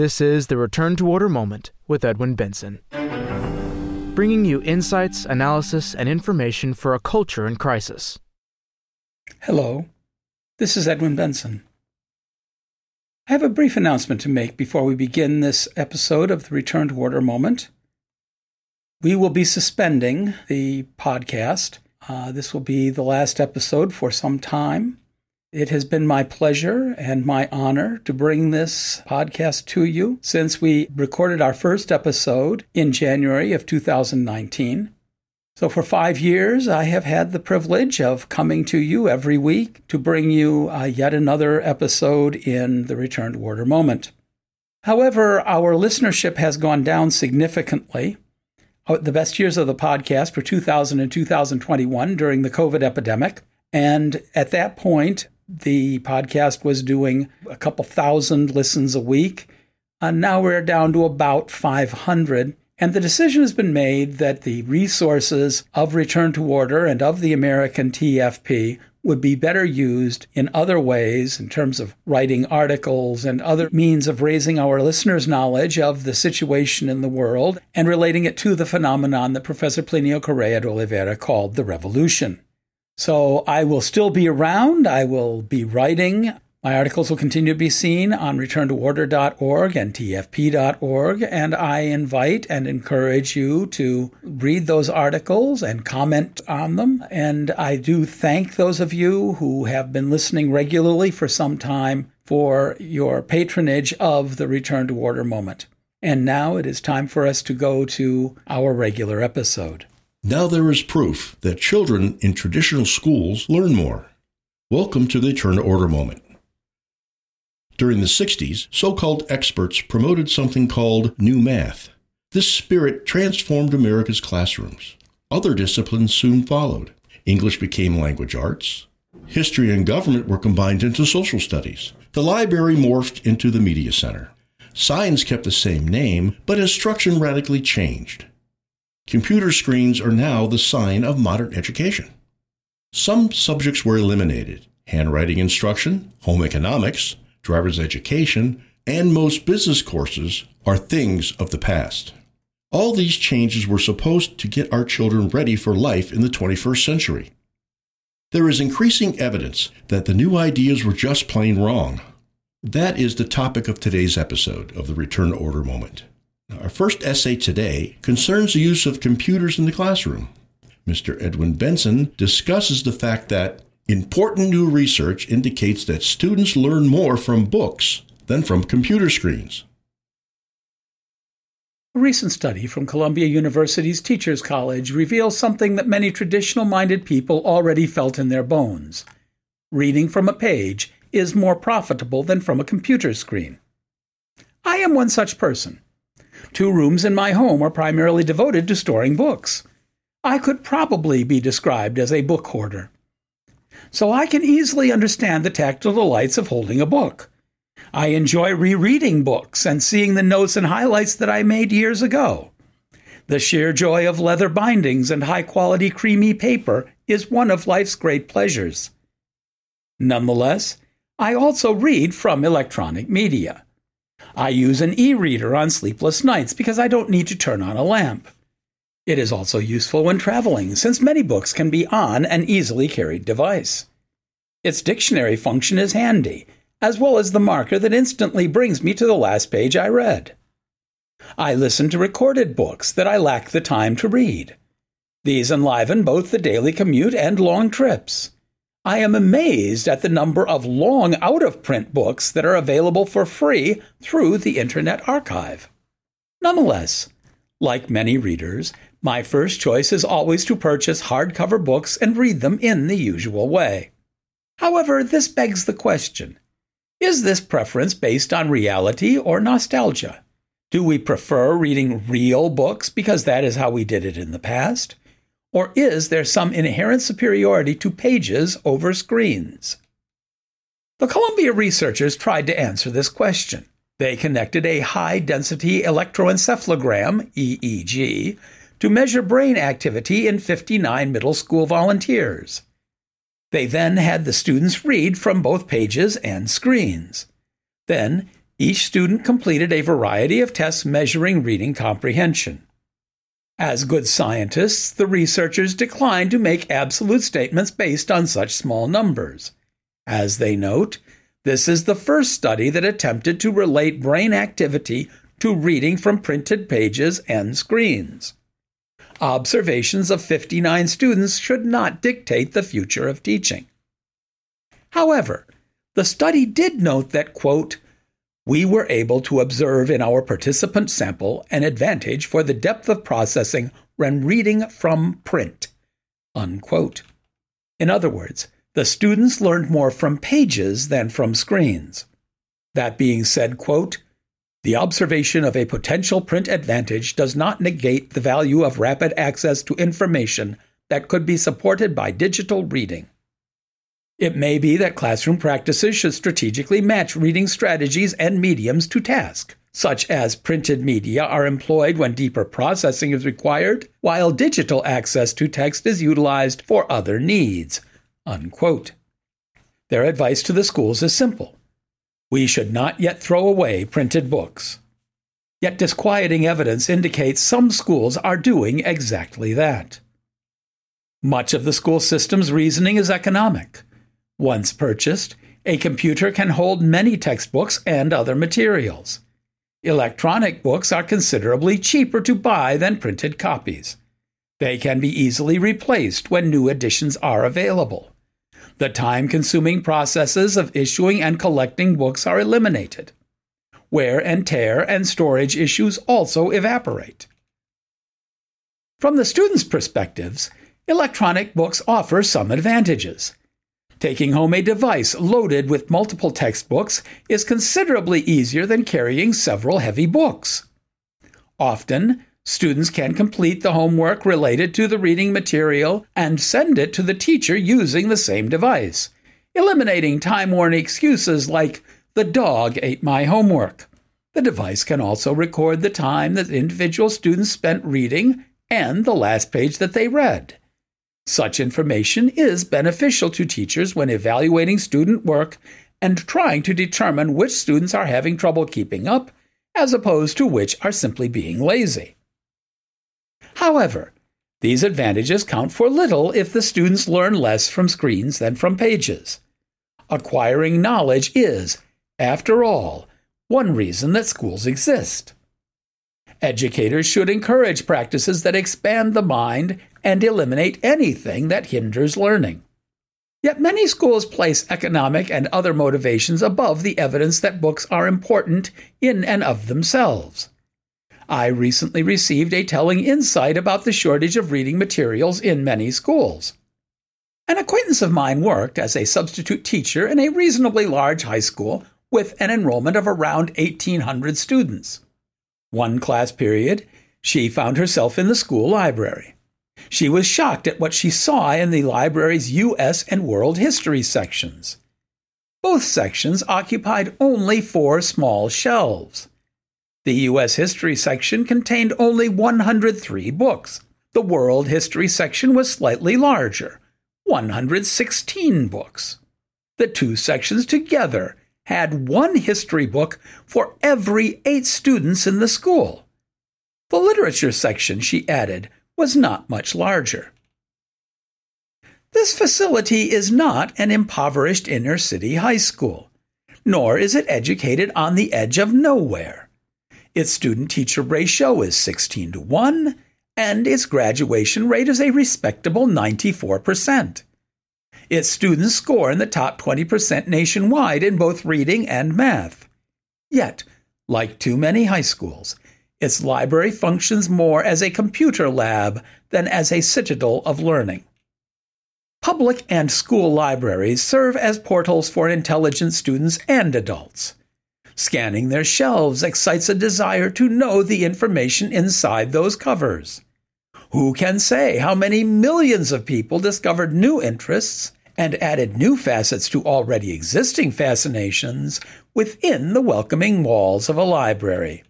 This is the Return to Order Moment with Edwin Benson, bringing you insights, analysis, and information for a culture in crisis. Hello, this is Edwin Benson. I have a brief announcement to make before we begin this episode of the Return to Order Moment. We will be suspending the podcast. Uh, this will be the last episode for some time. It has been my pleasure and my honor to bring this podcast to you since we recorded our first episode in January of 2019. So, for five years, I have had the privilege of coming to you every week to bring you uh, yet another episode in the Return to Order moment. However, our listenership has gone down significantly. Uh, the best years of the podcast were 2000 and 2021 during the COVID epidemic. And at that point, the podcast was doing a couple thousand listens a week. And now we're down to about 500. And the decision has been made that the resources of Return to Order and of the American TFP would be better used in other ways in terms of writing articles and other means of raising our listeners' knowledge of the situation in the world and relating it to the phenomenon that Professor Plinio Correa de Oliveira called the revolution. So I will still be around. I will be writing my articles will continue to be seen on returntoorder.org and tfp.org, and I invite and encourage you to read those articles and comment on them. And I do thank those of you who have been listening regularly for some time for your patronage of the Return to Order moment. And now it is time for us to go to our regular episode. Now there is proof that children in traditional schools learn more. Welcome to the Return to Order moment. During the 60s, so called experts promoted something called New Math. This spirit transformed America's classrooms. Other disciplines soon followed. English became language arts. History and government were combined into social studies. The library morphed into the media center. Science kept the same name, but instruction radically changed. Computer screens are now the sign of modern education. Some subjects were eliminated handwriting instruction, home economics, driver's education, and most business courses are things of the past. All these changes were supposed to get our children ready for life in the 21st century. There is increasing evidence that the new ideas were just plain wrong. That is the topic of today's episode of the Return to Order Moment. Our first essay today concerns the use of computers in the classroom. Mr. Edwin Benson discusses the fact that Important new research indicates that students learn more from books than from computer screens. A recent study from Columbia University's Teachers College reveals something that many traditional minded people already felt in their bones. Reading from a page is more profitable than from a computer screen. I am one such person. Two rooms in my home are primarily devoted to storing books. I could probably be described as a book hoarder so I can easily understand the tactile delights of holding a book. I enjoy rereading books and seeing the notes and highlights that I made years ago. The sheer joy of leather bindings and high quality creamy paper is one of life's great pleasures. Nonetheless, I also read from electronic media. I use an e reader on sleepless nights because I don't need to turn on a lamp. It is also useful when traveling, since many books can be on an easily carried device. Its dictionary function is handy, as well as the marker that instantly brings me to the last page I read. I listen to recorded books that I lack the time to read. These enliven both the daily commute and long trips. I am amazed at the number of long out of print books that are available for free through the Internet Archive. Nonetheless, like many readers, my first choice is always to purchase hardcover books and read them in the usual way. However, this begs the question Is this preference based on reality or nostalgia? Do we prefer reading real books because that is how we did it in the past? Or is there some inherent superiority to pages over screens? The Columbia researchers tried to answer this question. They connected a high density electroencephalogram, EEG, to measure brain activity in 59 middle school volunteers. They then had the students read from both pages and screens. Then, Each student completed a variety of tests measuring reading comprehension. As good scientists, the researchers declined to make absolute statements based on such small numbers. As they note, this is the first study that attempted to relate brain activity to reading from printed pages and screens. Observations of 59 students should not dictate the future of teaching. However, the study did note that, quote, we were able to observe in our participant sample an advantage for the depth of processing when reading from print. Unquote. In other words, the students learned more from pages than from screens. That being said, quote, the observation of a potential print advantage does not negate the value of rapid access to information that could be supported by digital reading. It may be that classroom practices should strategically match reading strategies and mediums to task, such as printed media are employed when deeper processing is required, while digital access to text is utilized for other needs. Unquote. Their advice to the schools is simple we should not yet throw away printed books. Yet disquieting evidence indicates some schools are doing exactly that. Much of the school system's reasoning is economic. Once purchased, a computer can hold many textbooks and other materials. Electronic books are considerably cheaper to buy than printed copies. They can be easily replaced when new editions are available. The time consuming processes of issuing and collecting books are eliminated. Wear and tear and storage issues also evaporate. From the students' perspectives, electronic books offer some advantages. Taking home a device loaded with multiple textbooks is considerably easier than carrying several heavy books. Often, students can complete the homework related to the reading material and send it to the teacher using the same device, eliminating time worn excuses like, the dog ate my homework. The device can also record the time that individual students spent reading and the last page that they read. Such information is beneficial to teachers when evaluating student work and trying to determine which students are having trouble keeping up, as opposed to which are simply being lazy. However, these advantages count for little if the students learn less from screens than from pages. Acquiring knowledge is, after all, one reason that schools exist. Educators should encourage practices that expand the mind and eliminate anything that hinders learning. Yet many schools place economic and other motivations above the evidence that books are important in and of themselves. I recently received a telling insight about the shortage of reading materials in many schools. An acquaintance of mine worked as a substitute teacher in a reasonably large high school with an enrollment of around 1,800 students. One class period, she found herself in the school library. She was shocked at what she saw in the library's U.S. and World History sections. Both sections occupied only four small shelves. The U.S. History section contained only 103 books. The World History section was slightly larger, 116 books. The two sections together had one history book for every eight students in the school. The literature section, she added, was not much larger. This facility is not an impoverished inner city high school, nor is it educated on the edge of nowhere. Its student teacher ratio is 16 to 1, and its graduation rate is a respectable 94%. Its students score in the top 20% nationwide in both reading and math. Yet, like too many high schools, its library functions more as a computer lab than as a citadel of learning. Public and school libraries serve as portals for intelligent students and adults. Scanning their shelves excites a desire to know the information inside those covers. Who can say how many millions of people discovered new interests and added new facets to already existing fascinations within the welcoming walls of a library.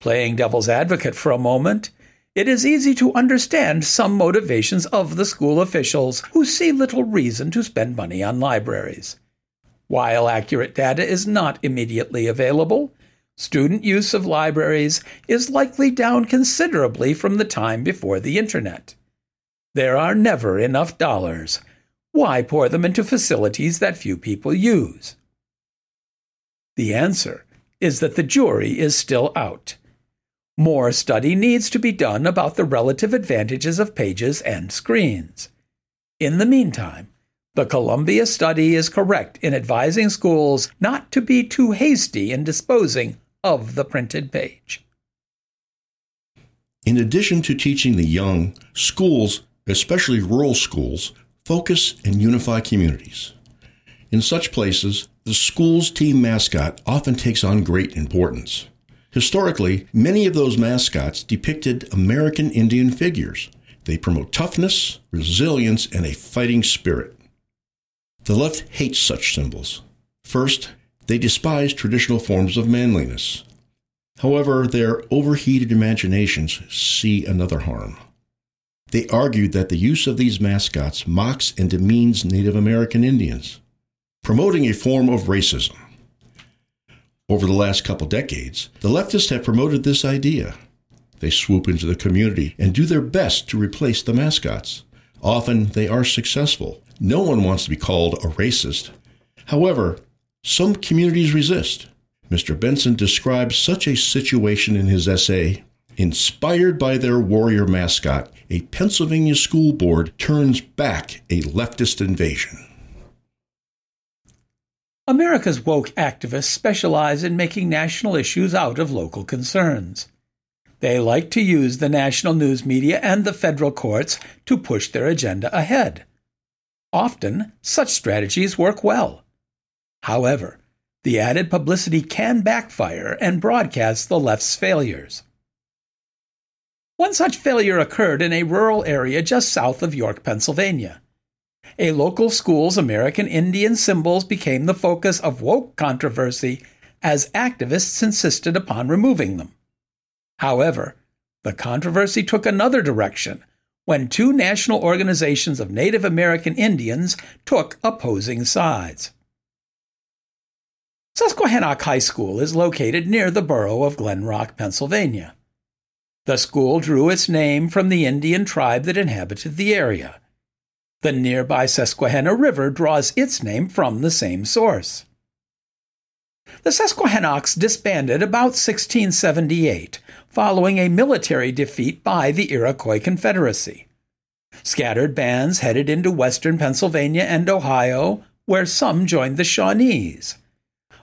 Playing devil's advocate for a moment, it is easy to understand some motivations of the school officials who see little reason to spend money on libraries. While accurate data is not immediately available, student use of libraries is likely down considerably from the time before the Internet. There are never enough dollars. Why pour them into facilities that few people use? The answer is that the jury is still out. More study needs to be done about the relative advantages of pages and screens. In the meantime, the Columbia study is correct in advising schools not to be too hasty in disposing of the printed page. In addition to teaching the young, schools, especially rural schools, focus and unify communities. In such places, the school's team mascot often takes on great importance. Historically, many of those mascots depicted American Indian figures. They promote toughness, resilience, and a fighting spirit. The left hates such symbols. First, they despise traditional forms of manliness. However, their overheated imaginations see another harm. They argued that the use of these mascots mocks and demeans Native American Indians, promoting a form of racism. Over the last couple decades, the leftists have promoted this idea. They swoop into the community and do their best to replace the mascots. Often they are successful, no one wants to be called a racist. However, some communities resist. Mr. Benson describes such a situation in his essay, Inspired by their warrior mascot, a Pennsylvania school board turns back a leftist invasion. America's woke activists specialize in making national issues out of local concerns. They like to use the national news media and the federal courts to push their agenda ahead. Often, such strategies work well. However, the added publicity can backfire and broadcast the left's failures. One such failure occurred in a rural area just south of York, Pennsylvania. A local school's American Indian symbols became the focus of woke controversy as activists insisted upon removing them. However, the controversy took another direction when two national organizations of Native American Indians took opposing sides. Susquehannock High School is located near the borough of Glen Rock, Pennsylvania. The school drew its name from the Indian tribe that inhabited the area. The nearby Susquehanna River draws its name from the same source. The Susquehannocks disbanded about 1678 following a military defeat by the Iroquois Confederacy. Scattered bands headed into western Pennsylvania and Ohio, where some joined the Shawnees.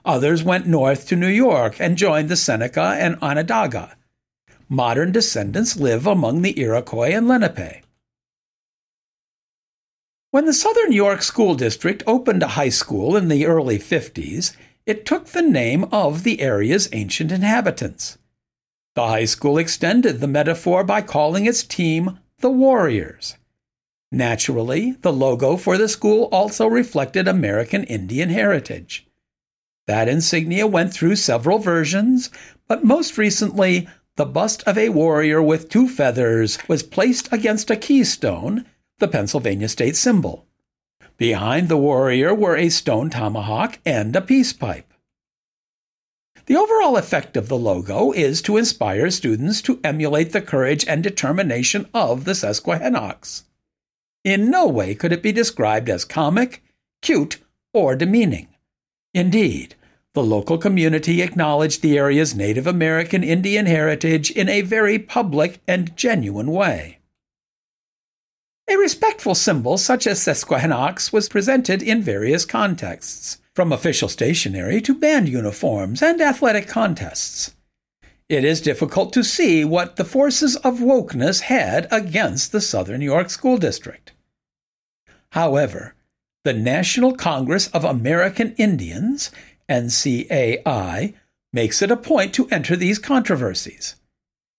Others went north to New York and joined the Seneca and Onondaga. Modern descendants live among the Iroquois and Lenape. When the Southern York School District opened a high school in the early 50s, it took the name of the area's ancient inhabitants. The high school extended the metaphor by calling its team the Warriors. Naturally, the logo for the school also reflected American Indian heritage. That insignia went through several versions, but most recently, the bust of a warrior with two feathers was placed against a keystone, the Pennsylvania state symbol. Behind the warrior were a stone tomahawk and a peace pipe. The overall effect of the logo is to inspire students to emulate the courage and determination of the Susquehannocks. In no way could it be described as comic, cute, or demeaning. Indeed, the local community acknowledged the area's Native American Indian heritage in a very public and genuine way. A respectful symbol such as Susquehannocks was presented in various contexts from official stationery to band uniforms and athletic contests. It is difficult to see what the forces of wokeness had against the Southern York School District. However, the National Congress of American Indians, NCAI, makes it a point to enter these controversies.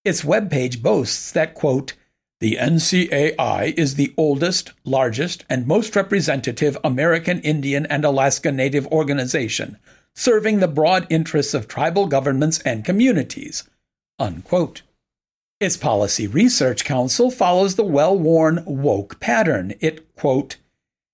Its webpage boasts that, quote, the NCAI is the oldest, largest, and most representative American Indian and Alaska Native organization, serving the broad interests of tribal governments and communities. Unquote. Its Policy Research Council follows the well worn woke pattern. It, quote,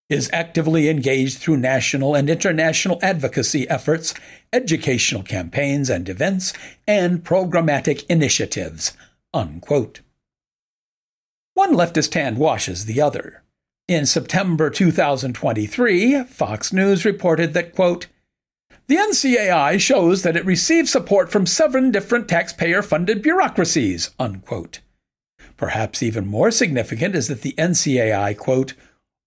is actively engaged through national and international advocacy efforts, educational campaigns and events, and programmatic initiatives. Unquote. One leftist hand washes the other. In September 2023, Fox News reported that, quote, the NCAI shows that it receives support from seven different taxpayer funded bureaucracies, unquote. Perhaps even more significant is that the NCAI, quote,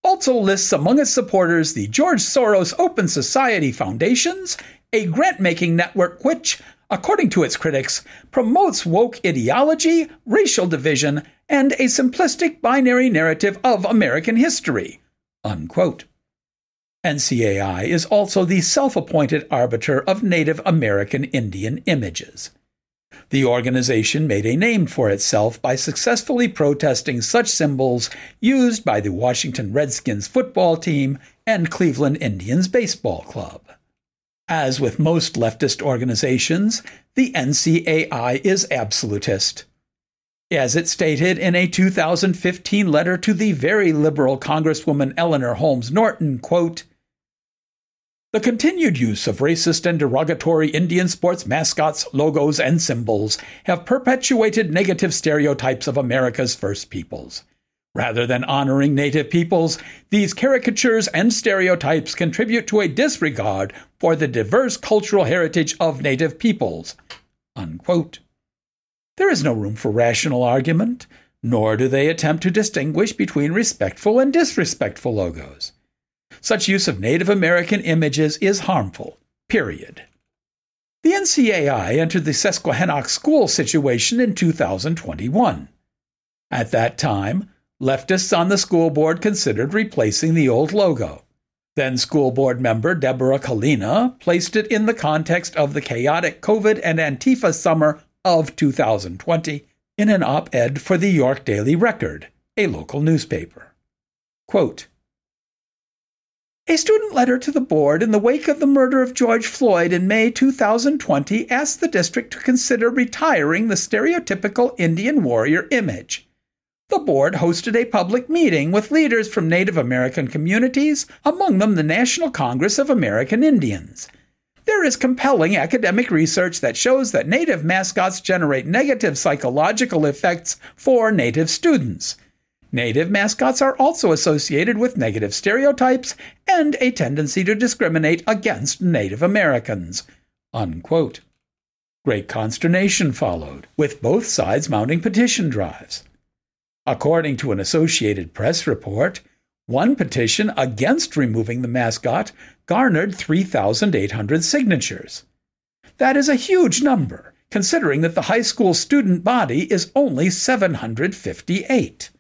also lists among its supporters the George Soros Open Society Foundations, a grant making network which, according to its critics, promotes woke ideology, racial division, and a simplistic binary narrative of American history. Unquote. NCAI is also the self appointed arbiter of Native American Indian images. The organization made a name for itself by successfully protesting such symbols used by the Washington Redskins football team and Cleveland Indians baseball club. As with most leftist organizations, the NCAI is absolutist. As it stated in a 2015 letter to the very liberal Congresswoman Eleanor Holmes Norton, quote, the continued use of racist and derogatory Indian sports mascots, logos, and symbols have perpetuated negative stereotypes of America's First Peoples. Rather than honoring Native peoples, these caricatures and stereotypes contribute to a disregard for the diverse cultural heritage of Native peoples. Unquote. There is no room for rational argument, nor do they attempt to distinguish between respectful and disrespectful logos. Such use of Native American images is harmful, period. The NCAI entered the Susquehannock school situation in 2021. At that time, leftists on the school board considered replacing the old logo. Then school board member Deborah Kalina placed it in the context of the chaotic COVID and Antifa summer of 2020 in an op ed for the York Daily Record, a local newspaper. Quote, a student letter to the board in the wake of the murder of George Floyd in May 2020 asked the district to consider retiring the stereotypical Indian warrior image. The board hosted a public meeting with leaders from Native American communities, among them the National Congress of American Indians. There is compelling academic research that shows that Native mascots generate negative psychological effects for Native students. Native mascots are also associated with negative stereotypes and a tendency to discriminate against Native Americans. Unquote. Great consternation followed, with both sides mounting petition drives. According to an Associated Press report, one petition against removing the mascot garnered 3,800 signatures. That is a huge number, considering that the high school student body is only 758.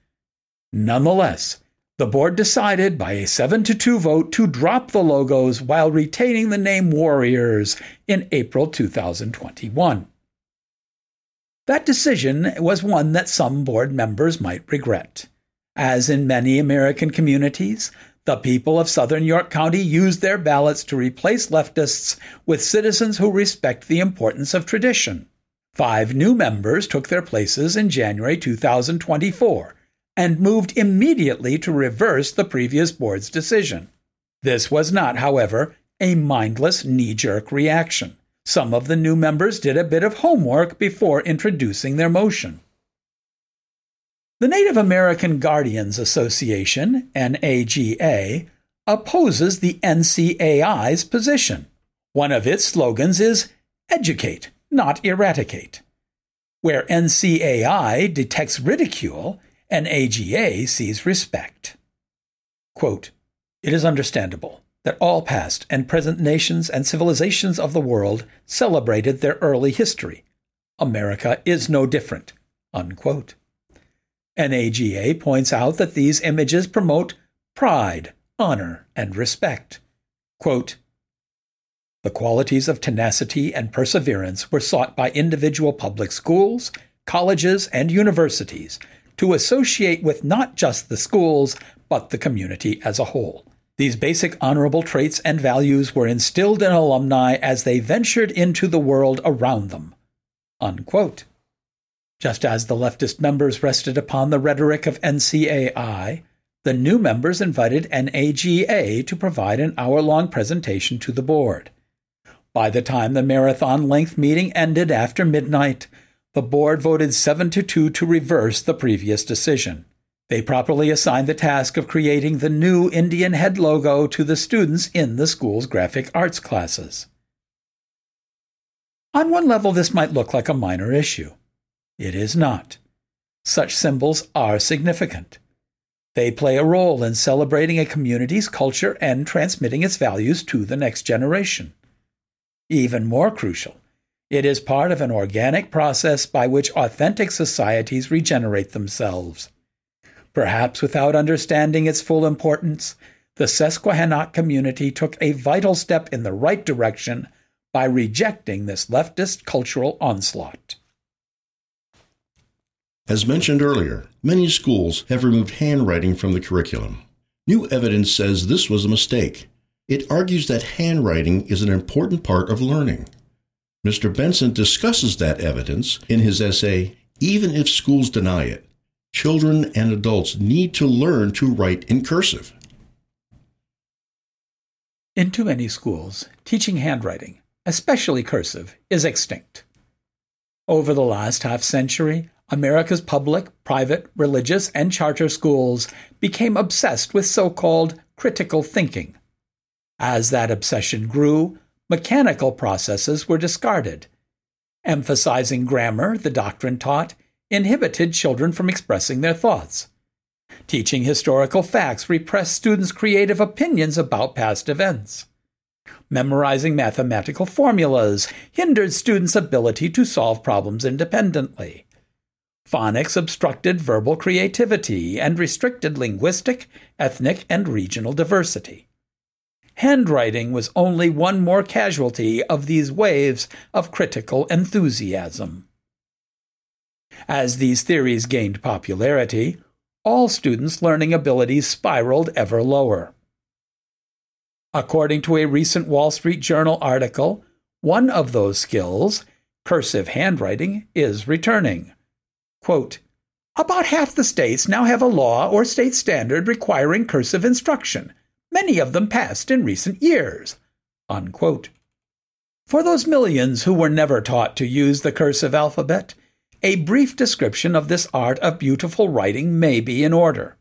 Nonetheless, the board decided by a 7 to 2 vote to drop the logos while retaining the name Warriors in April 2021. That decision was one that some board members might regret. As in many American communities, the people of southern York County used their ballots to replace leftists with citizens who respect the importance of tradition. Five new members took their places in January 2024 and moved immediately to reverse the previous board's decision. This was not, however, a mindless knee jerk reaction. Some of the new members did a bit of homework before introducing their motion. The Native American Guardians Association, NAGA, opposes the NCAI's position. One of its slogans is Educate, not Eradicate. Where NCAI detects ridicule, NAGA sees respect. Quote, it is understandable that all past and present nations and civilizations of the world celebrated their early history. America is no different. Unquote. NAGA points out that these images promote pride, honor, and respect. Quote, the qualities of tenacity and perseverance were sought by individual public schools, colleges, and universities to associate with not just the schools, but the community as a whole. These basic honorable traits and values were instilled in alumni as they ventured into the world around them. Unquote. Just as the leftist members rested upon the rhetoric of NCAI, the new members invited NAGA to provide an hour long presentation to the board. By the time the marathon length meeting ended after midnight, the board voted 7 to 2 to reverse the previous decision. They properly assigned the task of creating the new Indian head logo to the students in the school's graphic arts classes. On one level, this might look like a minor issue. It is not. Such symbols are significant. They play a role in celebrating a community's culture and transmitting its values to the next generation. Even more crucial, it is part of an organic process by which authentic societies regenerate themselves. Perhaps without understanding its full importance, the Susquehannock community took a vital step in the right direction by rejecting this leftist cultural onslaught. As mentioned earlier, many schools have removed handwriting from the curriculum. New evidence says this was a mistake. It argues that handwriting is an important part of learning. Mr. Benson discusses that evidence in his essay, Even If Schools Deny It Children and Adults Need to Learn to Write in Cursive. In too many schools, teaching handwriting, especially cursive, is extinct. Over the last half century, America's public, private, religious, and charter schools became obsessed with so called critical thinking. As that obsession grew, mechanical processes were discarded. Emphasizing grammar, the doctrine taught, inhibited children from expressing their thoughts. Teaching historical facts repressed students' creative opinions about past events. Memorizing mathematical formulas hindered students' ability to solve problems independently. Phonics obstructed verbal creativity and restricted linguistic, ethnic, and regional diversity. Handwriting was only one more casualty of these waves of critical enthusiasm. As these theories gained popularity, all students' learning abilities spiraled ever lower. According to a recent Wall Street Journal article, one of those skills, cursive handwriting, is returning. Quote, About half the states now have a law or state standard requiring cursive instruction, many of them passed in recent years. Unquote. For those millions who were never taught to use the cursive alphabet, a brief description of this art of beautiful writing may be in order.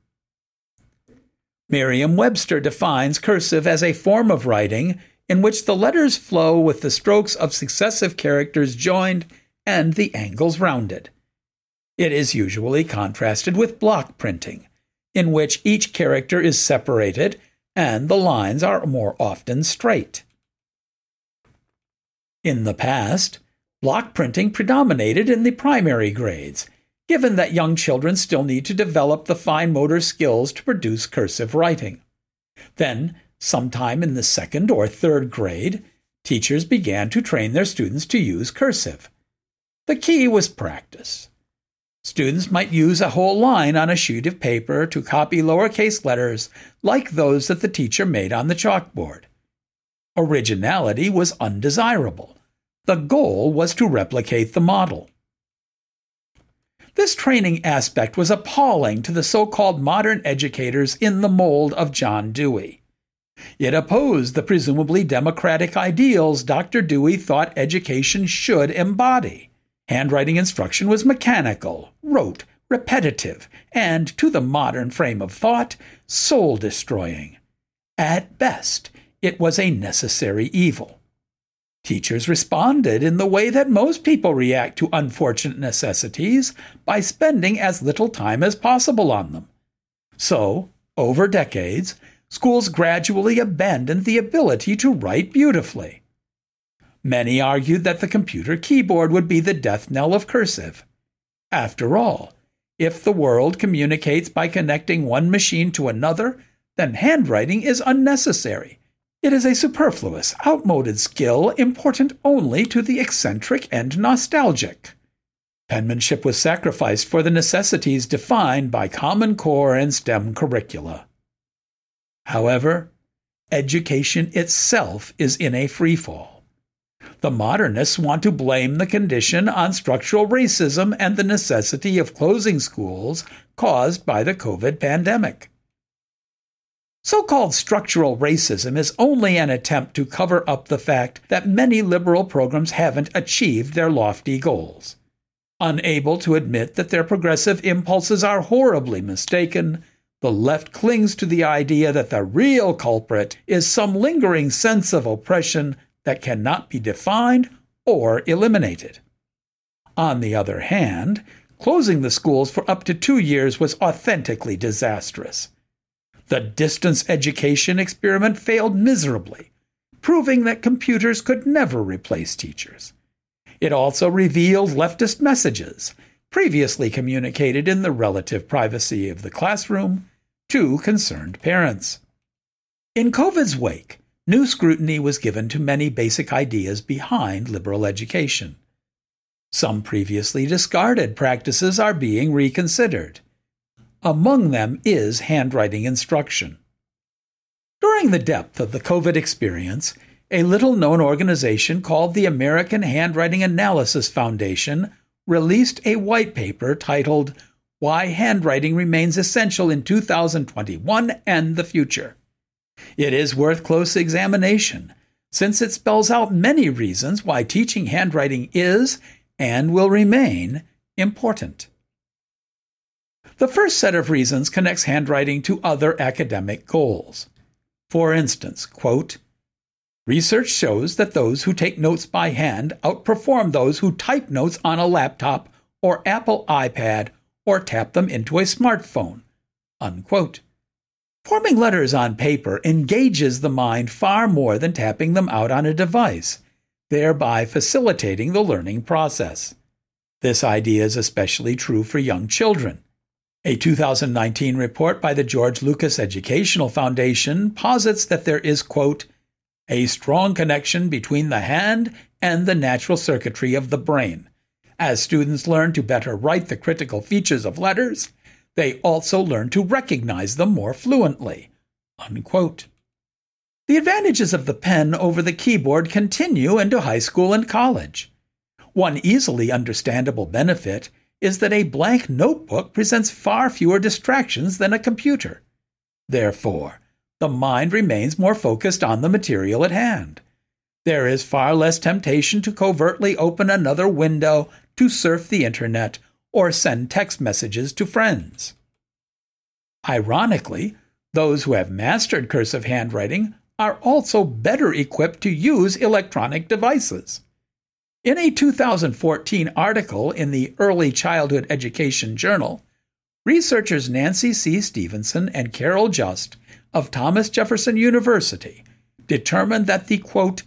Merriam Webster defines cursive as a form of writing in which the letters flow with the strokes of successive characters joined and the angles rounded. It is usually contrasted with block printing, in which each character is separated and the lines are more often straight. In the past, block printing predominated in the primary grades, given that young children still need to develop the fine motor skills to produce cursive writing. Then, sometime in the second or third grade, teachers began to train their students to use cursive. The key was practice. Students might use a whole line on a sheet of paper to copy lowercase letters like those that the teacher made on the chalkboard. Originality was undesirable. The goal was to replicate the model. This training aspect was appalling to the so called modern educators in the mold of John Dewey. It opposed the presumably democratic ideals Dr. Dewey thought education should embody. Handwriting instruction was mechanical, rote, repetitive, and, to the modern frame of thought, soul destroying. At best, it was a necessary evil. Teachers responded in the way that most people react to unfortunate necessities by spending as little time as possible on them. So, over decades, schools gradually abandoned the ability to write beautifully. Many argued that the computer keyboard would be the death knell of cursive. After all, if the world communicates by connecting one machine to another, then handwriting is unnecessary. It is a superfluous, outmoded skill important only to the eccentric and nostalgic. Penmanship was sacrificed for the necessities defined by Common Core and STEM curricula. However, education itself is in a freefall. The modernists want to blame the condition on structural racism and the necessity of closing schools caused by the COVID pandemic. So called structural racism is only an attempt to cover up the fact that many liberal programs haven't achieved their lofty goals. Unable to admit that their progressive impulses are horribly mistaken, the left clings to the idea that the real culprit is some lingering sense of oppression that cannot be defined or eliminated. On the other hand, closing the schools for up to two years was authentically disastrous. The distance education experiment failed miserably, proving that computers could never replace teachers. It also revealed leftist messages, previously communicated in the relative privacy of the classroom, to concerned parents. In COVID's wake, new scrutiny was given to many basic ideas behind liberal education. Some previously discarded practices are being reconsidered. Among them is handwriting instruction. During the depth of the COVID experience, a little known organization called the American Handwriting Analysis Foundation released a white paper titled Why Handwriting Remains Essential in 2021 and the Future. It is worth close examination, since it spells out many reasons why teaching handwriting is and will remain important. The first set of reasons connects handwriting to other academic goals. For instance, quote, Research shows that those who take notes by hand outperform those who type notes on a laptop or Apple iPad or tap them into a smartphone. Unquote. Forming letters on paper engages the mind far more than tapping them out on a device, thereby facilitating the learning process. This idea is especially true for young children. A 2019 report by the George Lucas Educational Foundation posits that there is, quote, a strong connection between the hand and the natural circuitry of the brain. As students learn to better write the critical features of letters, they also learn to recognize them more fluently. Unquote. The advantages of the pen over the keyboard continue into high school and college. One easily understandable benefit is that a blank notebook presents far fewer distractions than a computer. Therefore, the mind remains more focused on the material at hand. There is far less temptation to covertly open another window to surf the internet or send text messages to friends. Ironically, those who have mastered cursive handwriting are also better equipped to use electronic devices. In a 2014 article in the Early Childhood Education Journal, researchers Nancy C. Stevenson and Carol Just of Thomas Jefferson University determined that the quote,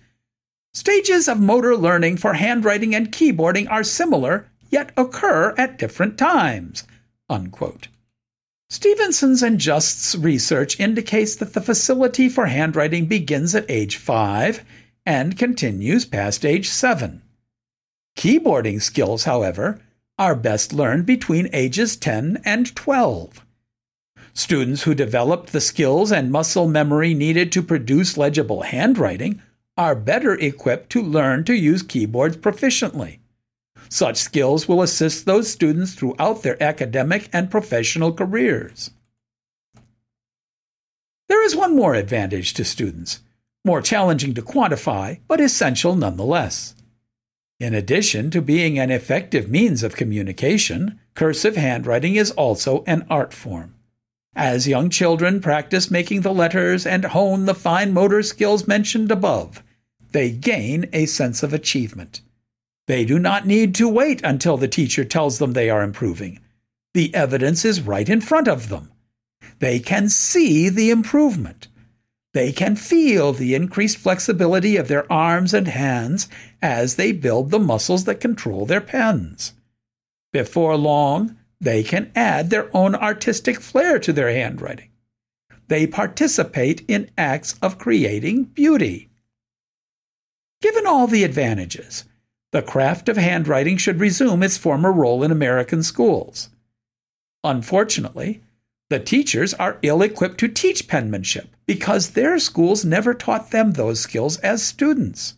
stages of motor learning for handwriting and keyboarding are similar yet occur at different times. Unquote. Stevenson's and Just's research indicates that the facility for handwriting begins at age 5 and continues past age 7. Keyboarding skills, however, are best learned between ages 10 and 12. Students who developed the skills and muscle memory needed to produce legible handwriting are better equipped to learn to use keyboards proficiently. Such skills will assist those students throughout their academic and professional careers. There is one more advantage to students, more challenging to quantify, but essential nonetheless. In addition to being an effective means of communication, cursive handwriting is also an art form. As young children practice making the letters and hone the fine motor skills mentioned above, they gain a sense of achievement. They do not need to wait until the teacher tells them they are improving. The evidence is right in front of them. They can see the improvement. They can feel the increased flexibility of their arms and hands as they build the muscles that control their pens. Before long, they can add their own artistic flair to their handwriting. They participate in acts of creating beauty. Given all the advantages, the craft of handwriting should resume its former role in American schools. Unfortunately, the teachers are ill equipped to teach penmanship because their schools never taught them those skills as students.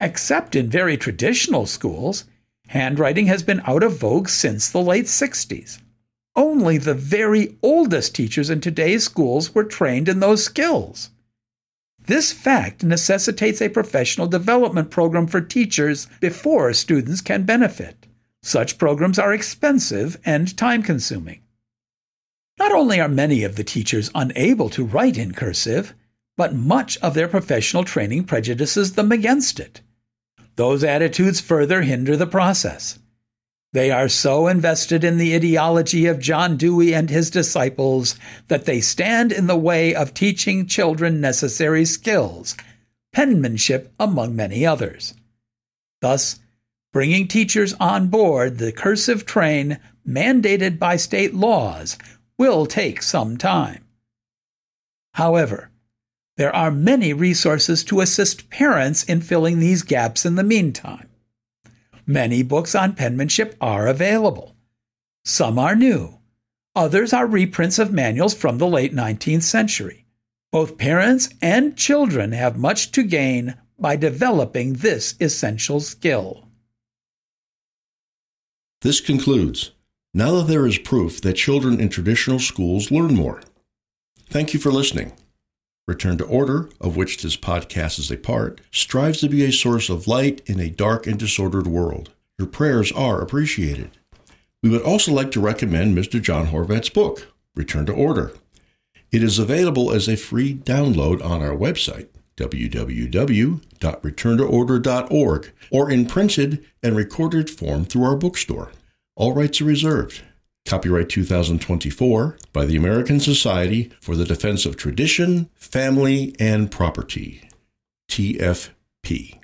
Except in very traditional schools, handwriting has been out of vogue since the late 60s. Only the very oldest teachers in today's schools were trained in those skills. This fact necessitates a professional development program for teachers before students can benefit. Such programs are expensive and time consuming. Not only are many of the teachers unable to write in cursive, but much of their professional training prejudices them against it. Those attitudes further hinder the process. They are so invested in the ideology of John Dewey and his disciples that they stand in the way of teaching children necessary skills, penmanship among many others. Thus, bringing teachers on board the cursive train mandated by state laws will take some time. However, there are many resources to assist parents in filling these gaps in the meantime. Many books on penmanship are available. Some are new. Others are reprints of manuals from the late 19th century. Both parents and children have much to gain by developing this essential skill. This concludes. Now that there is proof that children in traditional schools learn more. Thank you for listening. Return to Order, of which this podcast is a part, strives to be a source of light in a dark and disordered world. Your prayers are appreciated. We would also like to recommend Mr. John Horvat's book, Return to Order. It is available as a free download on our website, www.returntoorder.org, or in printed and recorded form through our bookstore. All rights are reserved. Copyright 2024 by the American Society for the Defense of Tradition, Family, and Property. TFP.